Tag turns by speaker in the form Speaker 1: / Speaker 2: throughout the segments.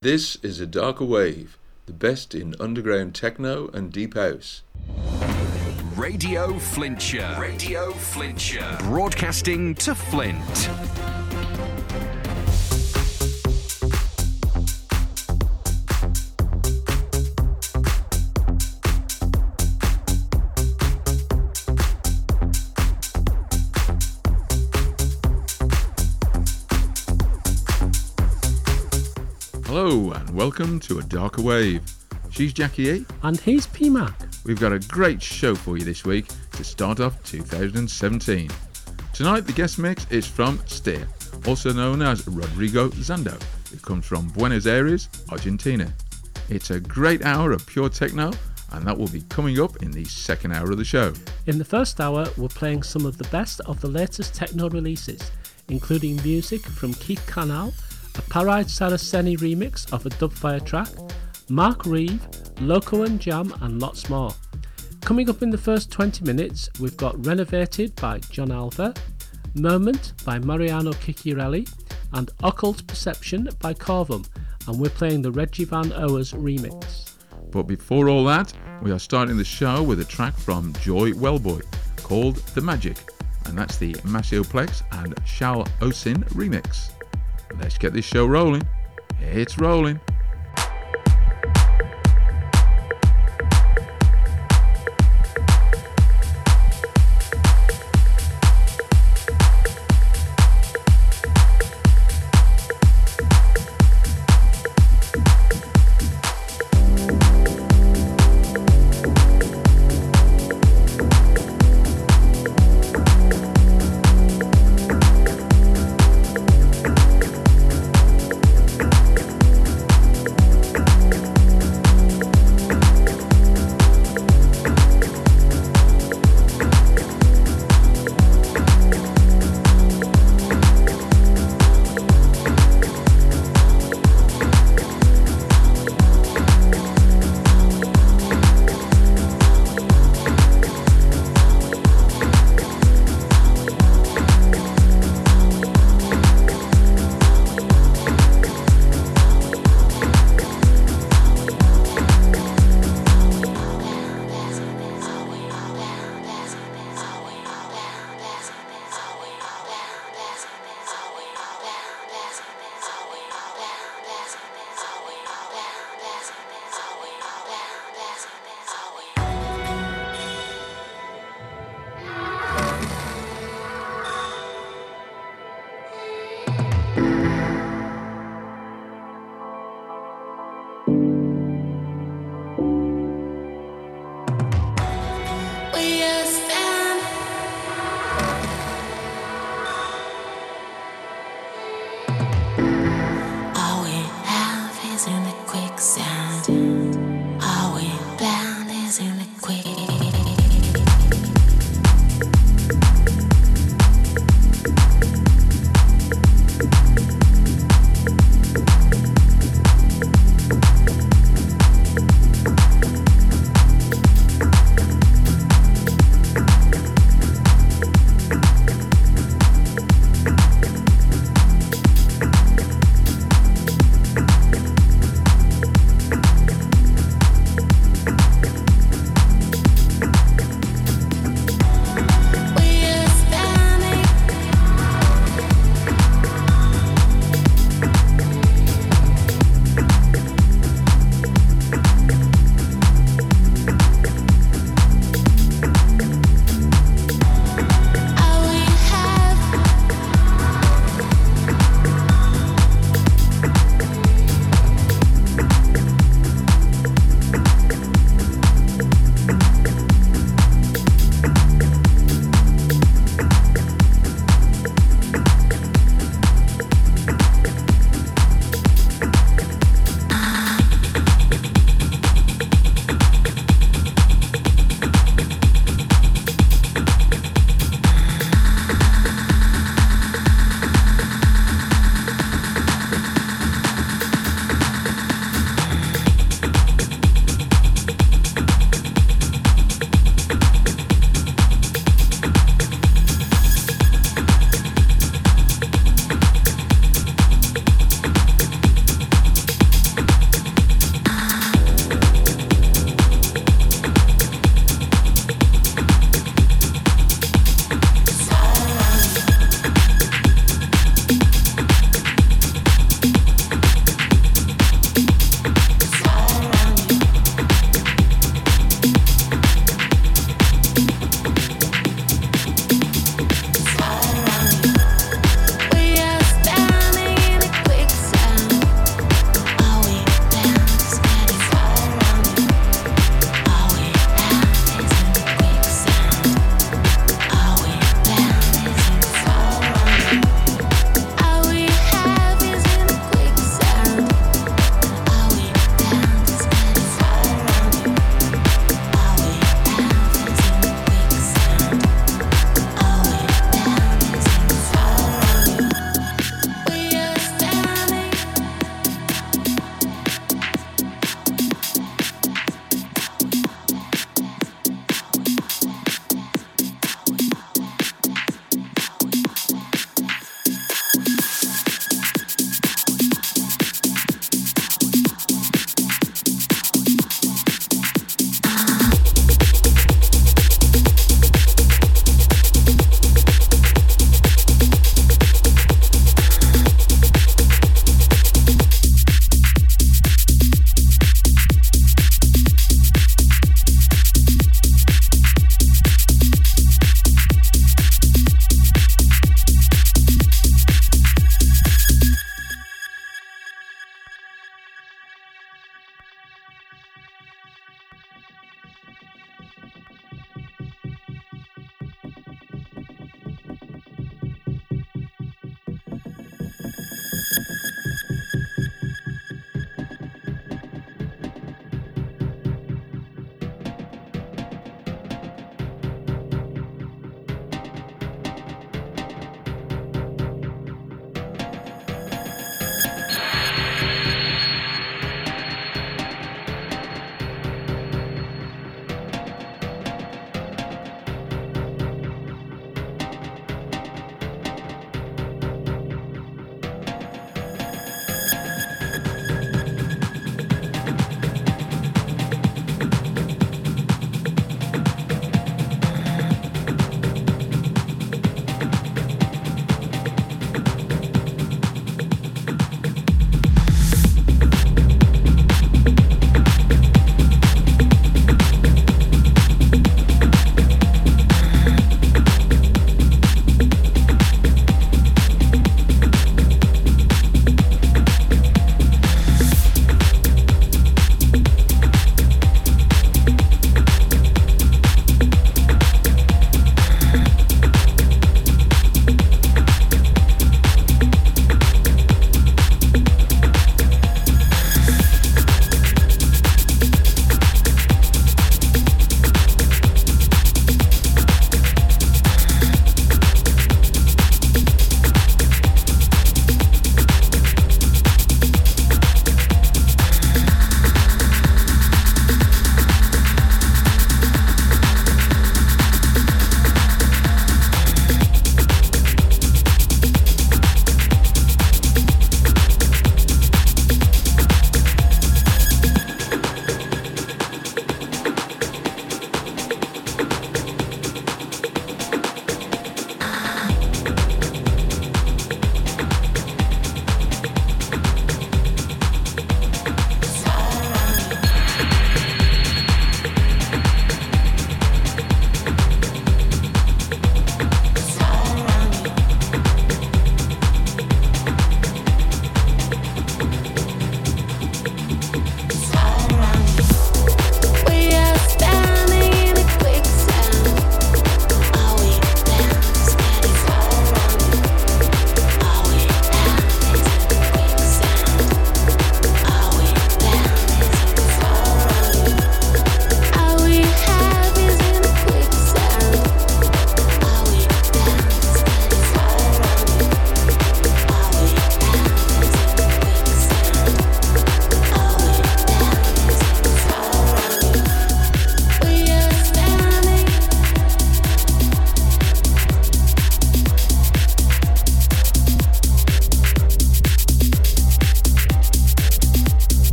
Speaker 1: This is a darker wave, the best in underground techno and deep house.
Speaker 2: Radio Flintshire. Radio Flintshire. Broadcasting to Flint.
Speaker 3: Welcome to A Darker Wave. She's Jackie E.
Speaker 4: And he's PMAC.
Speaker 3: We've got a great show for you this week to start off 2017. Tonight the guest mix is from Stier, also known as Rodrigo Zando, who comes from Buenos Aires, Argentina. It's a great hour of pure techno and that will be coming up in the second hour of the show.
Speaker 4: In the first hour, we're playing some of the best of the latest techno releases, including music from Keith Carnal, a Paride Saraceni remix of a Dubfire track, Mark Reeve, Loco and Jam, and lots more. Coming up in the first 20 minutes, we've got Renovated by Jon Alva, Moment by Mariano Cicciarelli, and Occult Perception by Corvum, and we're playing the Reggy van Oers remix.
Speaker 3: But before all that, we are starting the show with a track from Joy Wellboy called The Magic, and that's the Plex and Shall Ocin remix. Let's get this show rolling. It's rolling.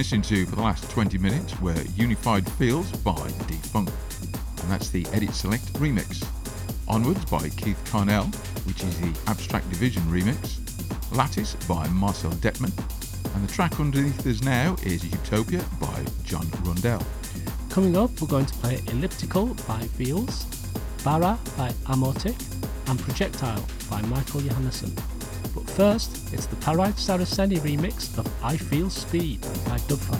Speaker 3: Listening to for the last 20 minutes were Unified Fields by D Func, and that's the Edit Select remix. Onwards by Keith Carnal, which is the Abstract Division remix. Lattice by Marcel Dettmann, and the track underneath us now is Utopia by Jon Rundell.
Speaker 4: Coming up, we're going to play Elliptical by Viels, Bara by Amotic, and Projectile by Michael Johannesson. But first, it's the Paride Saraceni remix of I Feel Speed by Dubfire.
Speaker 3: find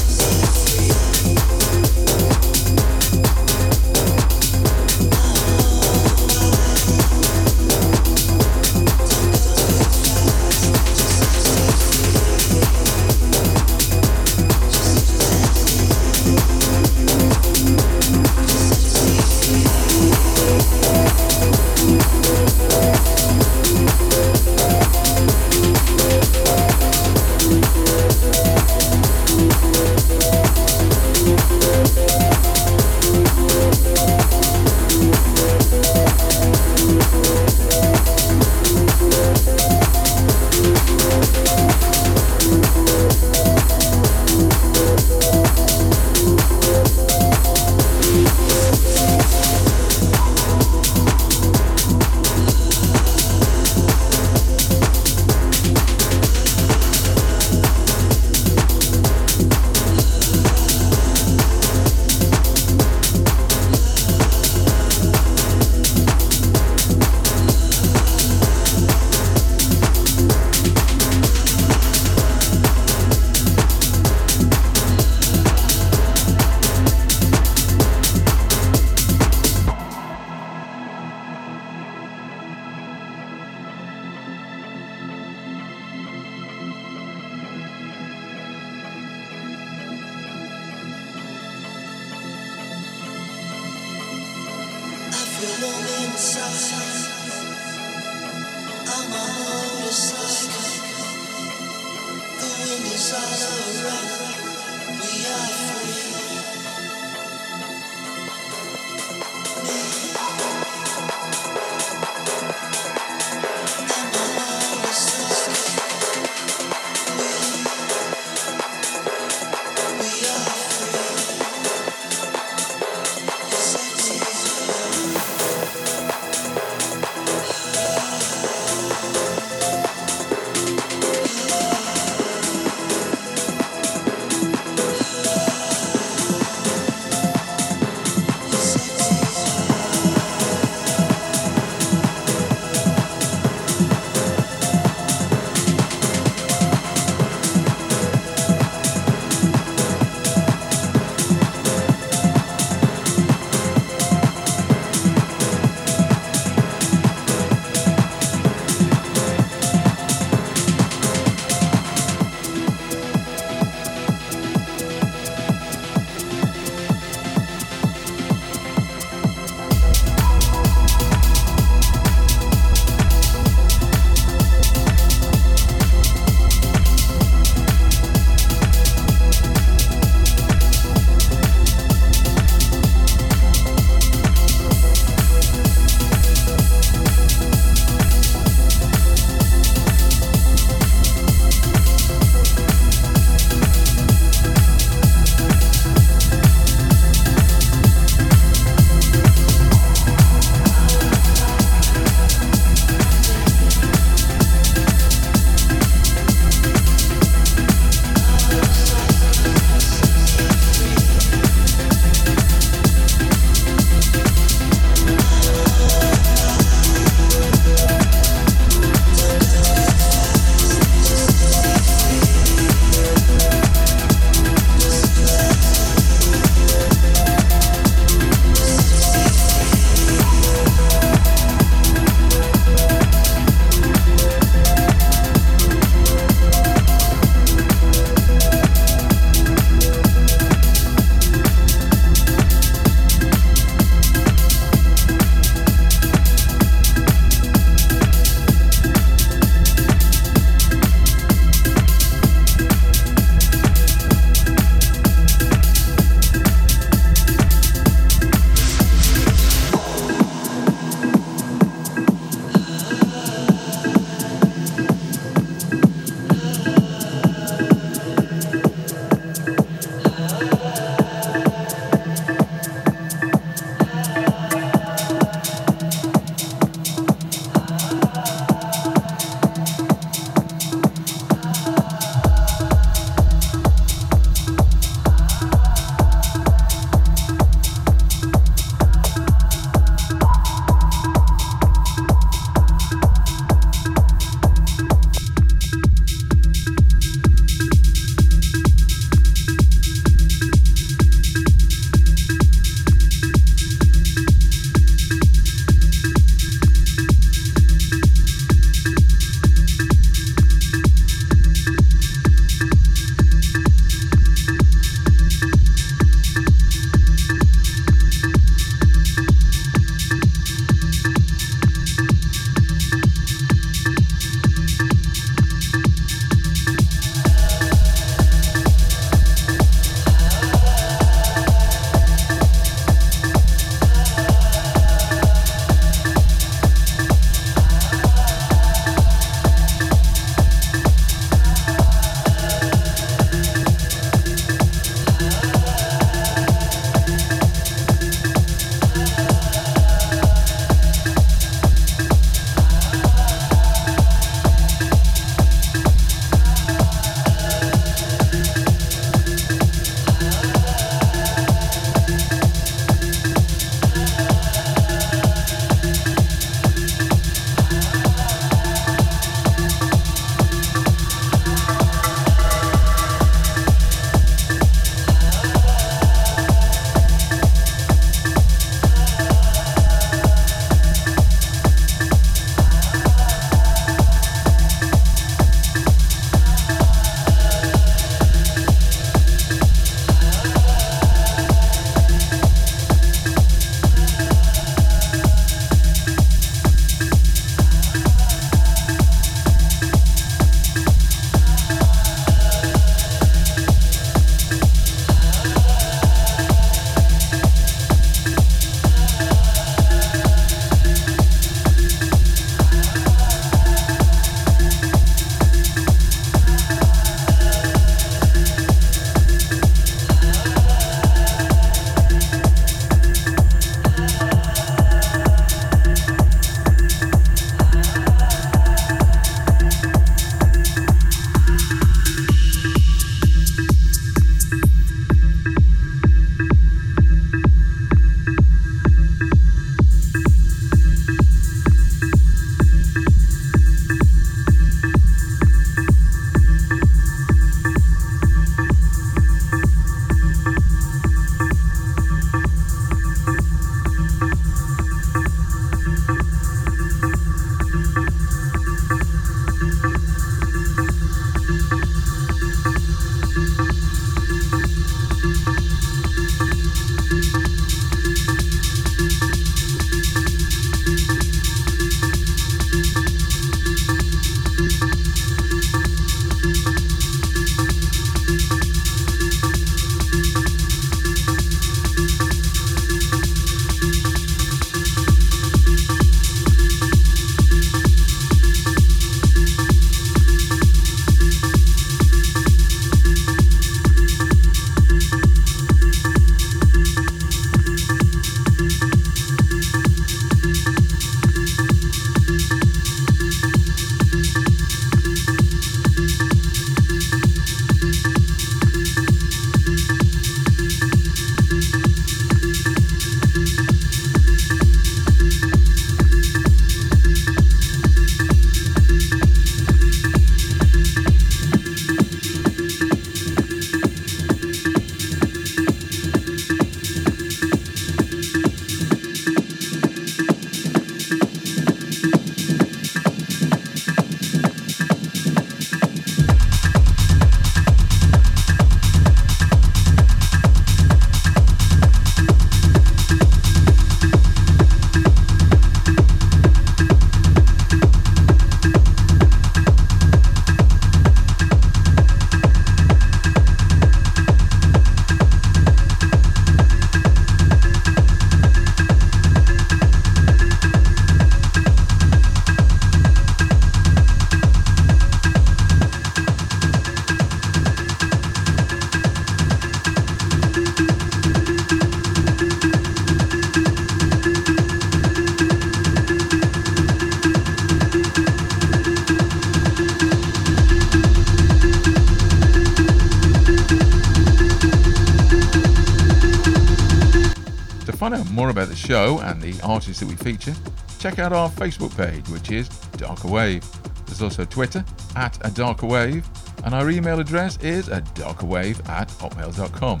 Speaker 3: show and the artists that we feature, check out our Facebook page, which is Darker Wave. There's also Twitter at a Darker Wave, and our email address is a darkerwave at hotmail.com.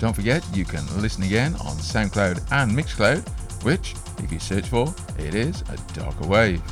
Speaker 3: Don't forget, you can listen again on SoundCloud and Mixcloud, which, if you search for, it is a Darker Wave.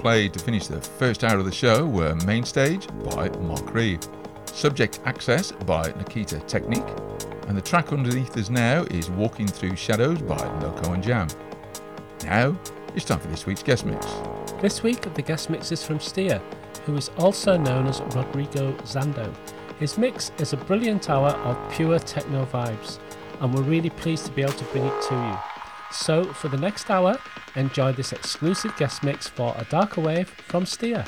Speaker 3: Played to finish the first hour of the show were Main Stage by Mark Reeve, Subject Access by Nikita Technique, and the track underneath us now is Walking Through Shadows by Loco and Jam. Now, it's time for this week's guest mix.
Speaker 4: This week, the guest mix is from Stier, who is also known as Rodrigo Zando. His mix is a brilliant hour of pure techno vibes, and we're really pleased to be able to bring it to you. So, for the next hour, enjoy this exclusive guest mix for A Darker Wave from
Speaker 3: Stier.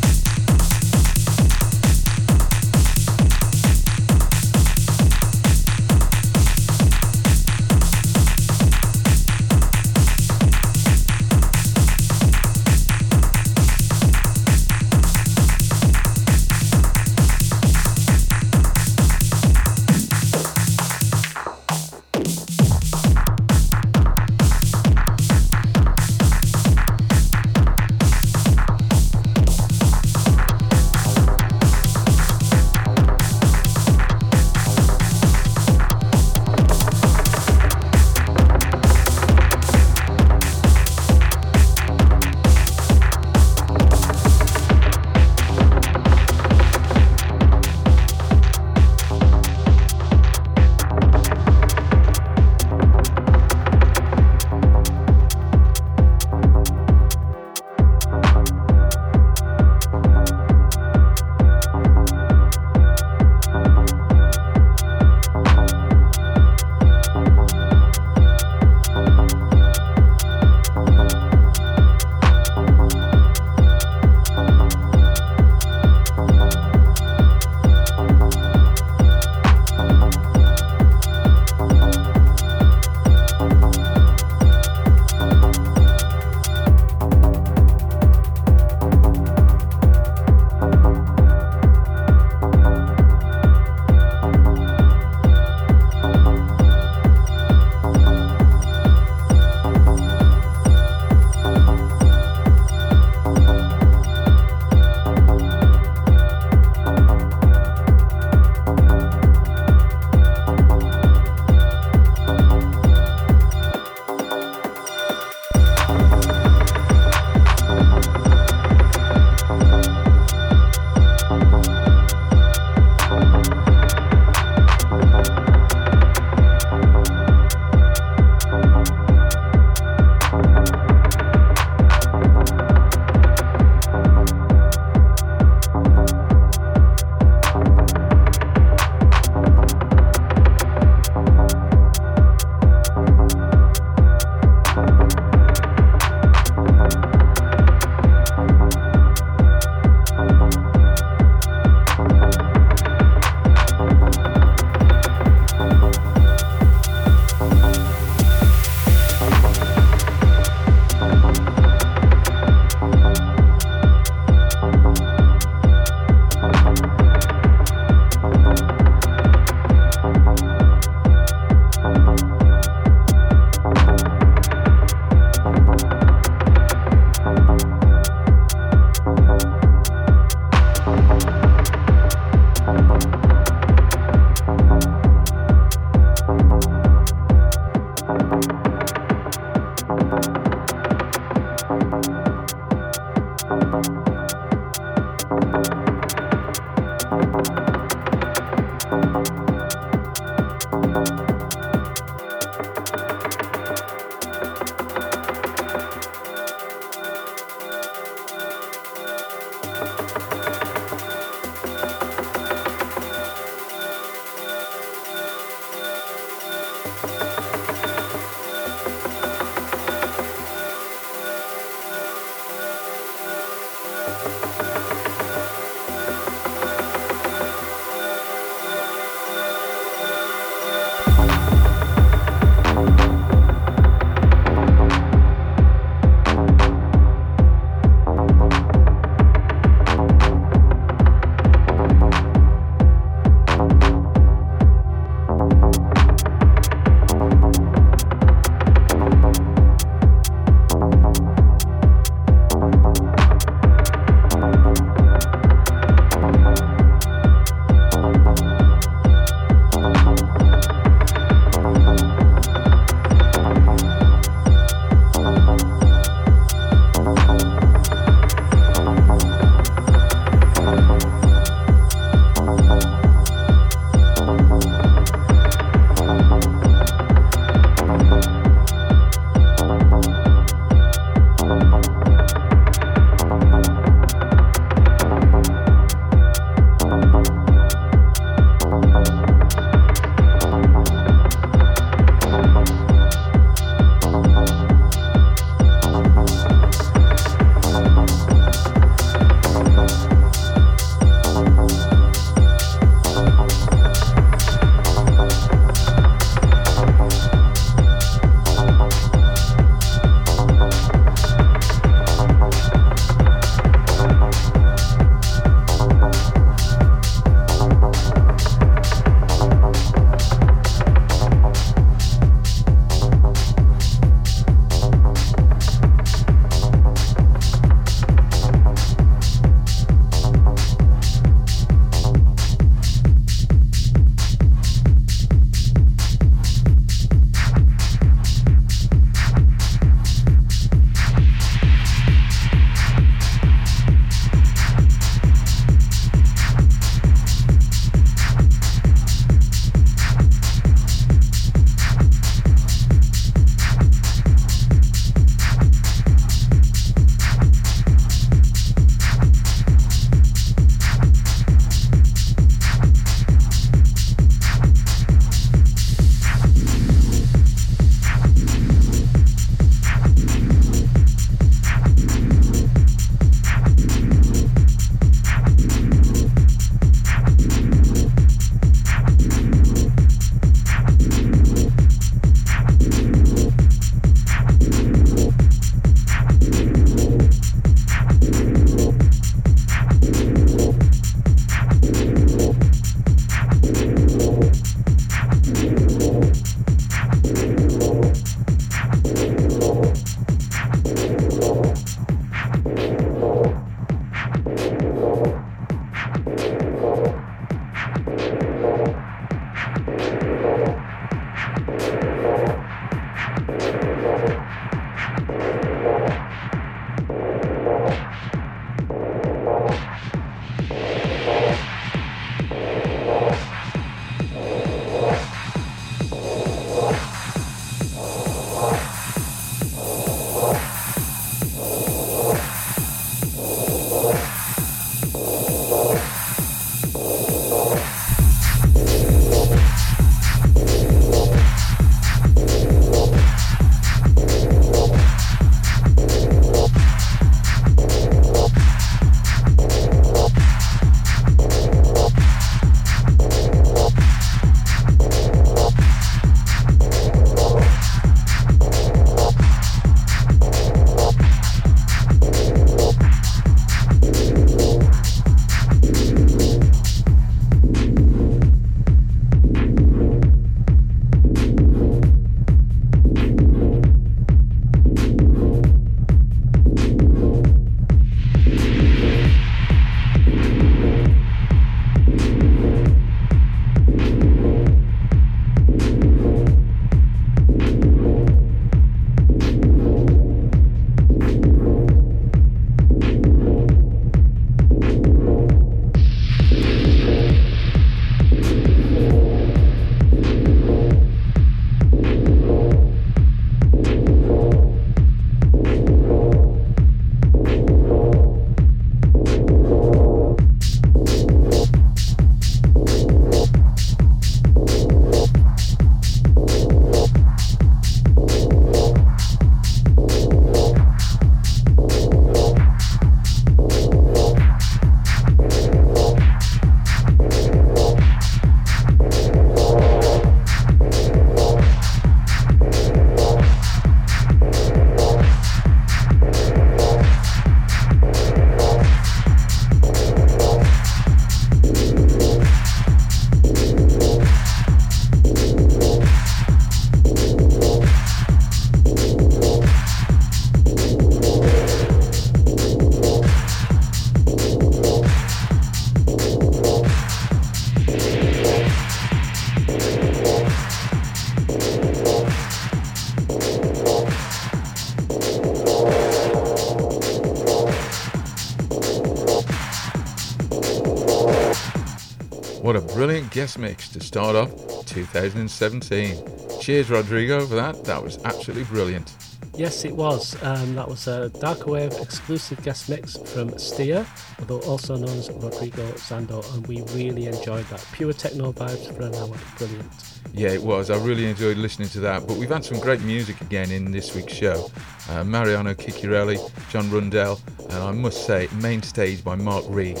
Speaker 3: Guest mix to start off 2017. Cheers, Rodrigo, for that. That was absolutely brilliant.
Speaker 4: Yes, it was. Um, that was a Dark Wave exclusive guest mix from Stier, although also known as Rodrigo Zando, and we really enjoyed that. Pure techno vibes for an hour. Brilliant.
Speaker 3: Yeah, it was. I really enjoyed listening to that. But we've had some great music again in this week's show. Uh, Mariano Cicciarelli, Jon Rundell, and I must say, main stage by Mark Reeve.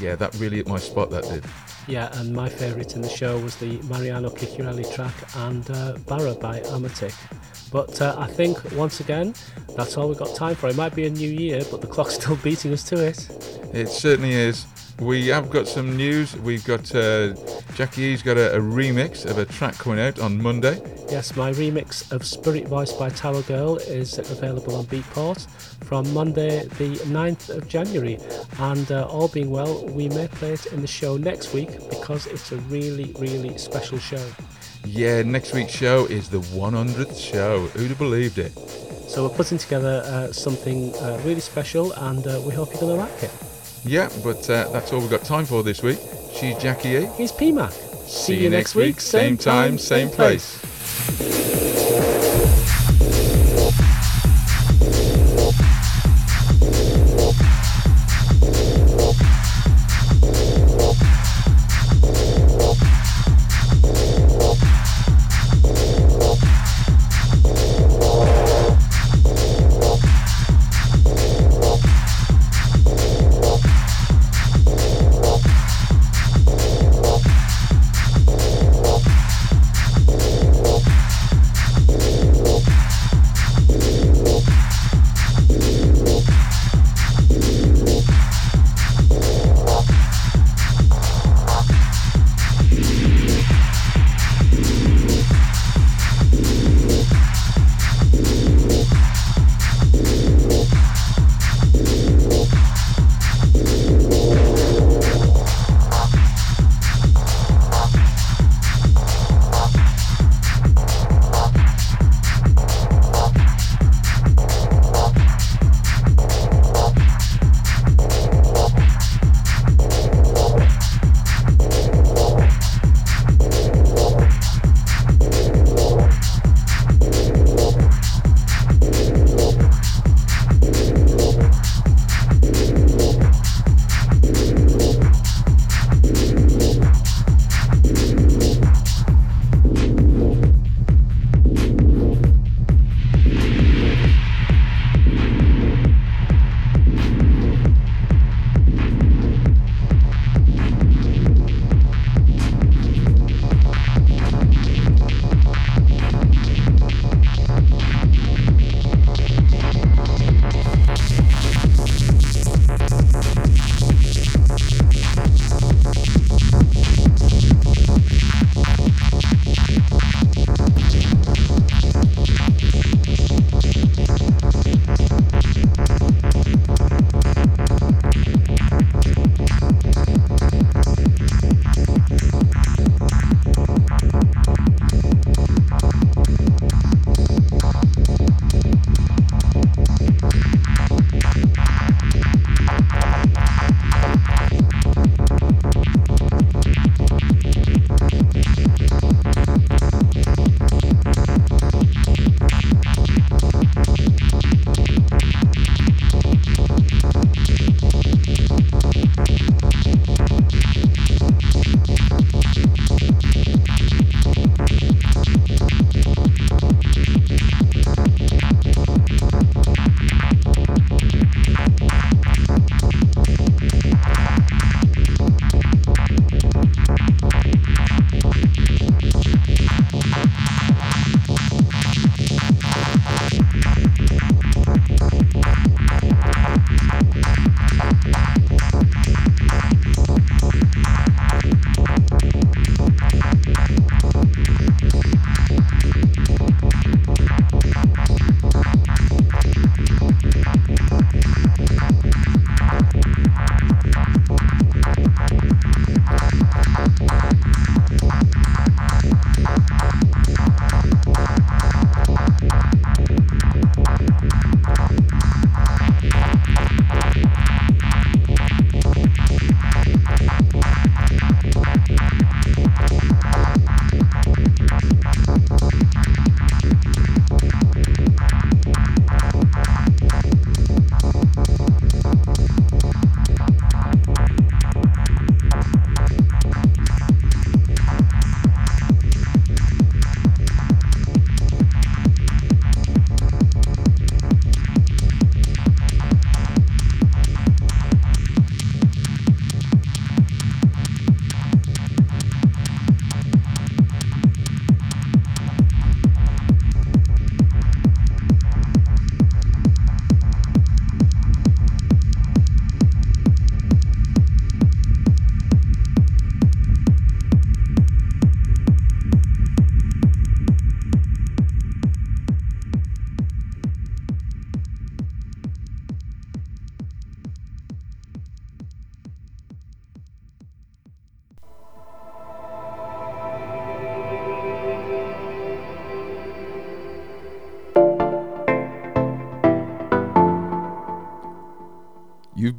Speaker 3: Yeah, that really hit my spot, that did.
Speaker 4: Yeah, and my favourite in the show was the Mariano Cicciarelli track and uh, Barra by Amatic. But uh, I think once again, that's all we've got time for. It might be a new year, but the clock's still beating us to it.
Speaker 3: It certainly is. We have got some news. We've got uh, Jackie E's got a, a, remix of a track coming out on Monday.
Speaker 4: Yes, my remix of Spirit Voice by Tower Girl is available on Beatport from Monday, the 9th of January. And uh, all being well, we may play it in the show next week because it's a really, really special show.
Speaker 3: Yeah, next week's show is the 100th show. Who'd have believed it?
Speaker 4: So we're putting together uh, something uh, really special, and uh, we hope you're going to like it.
Speaker 3: Yeah, but uh, that's all we've got time for this week. She's Jackie.
Speaker 4: He's PMAC.
Speaker 3: See, See you next week, same time, same place. You've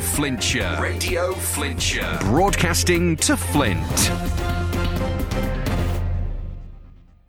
Speaker 2: Radio Flintshire. Radio Flintshire. Broadcasting to Flint.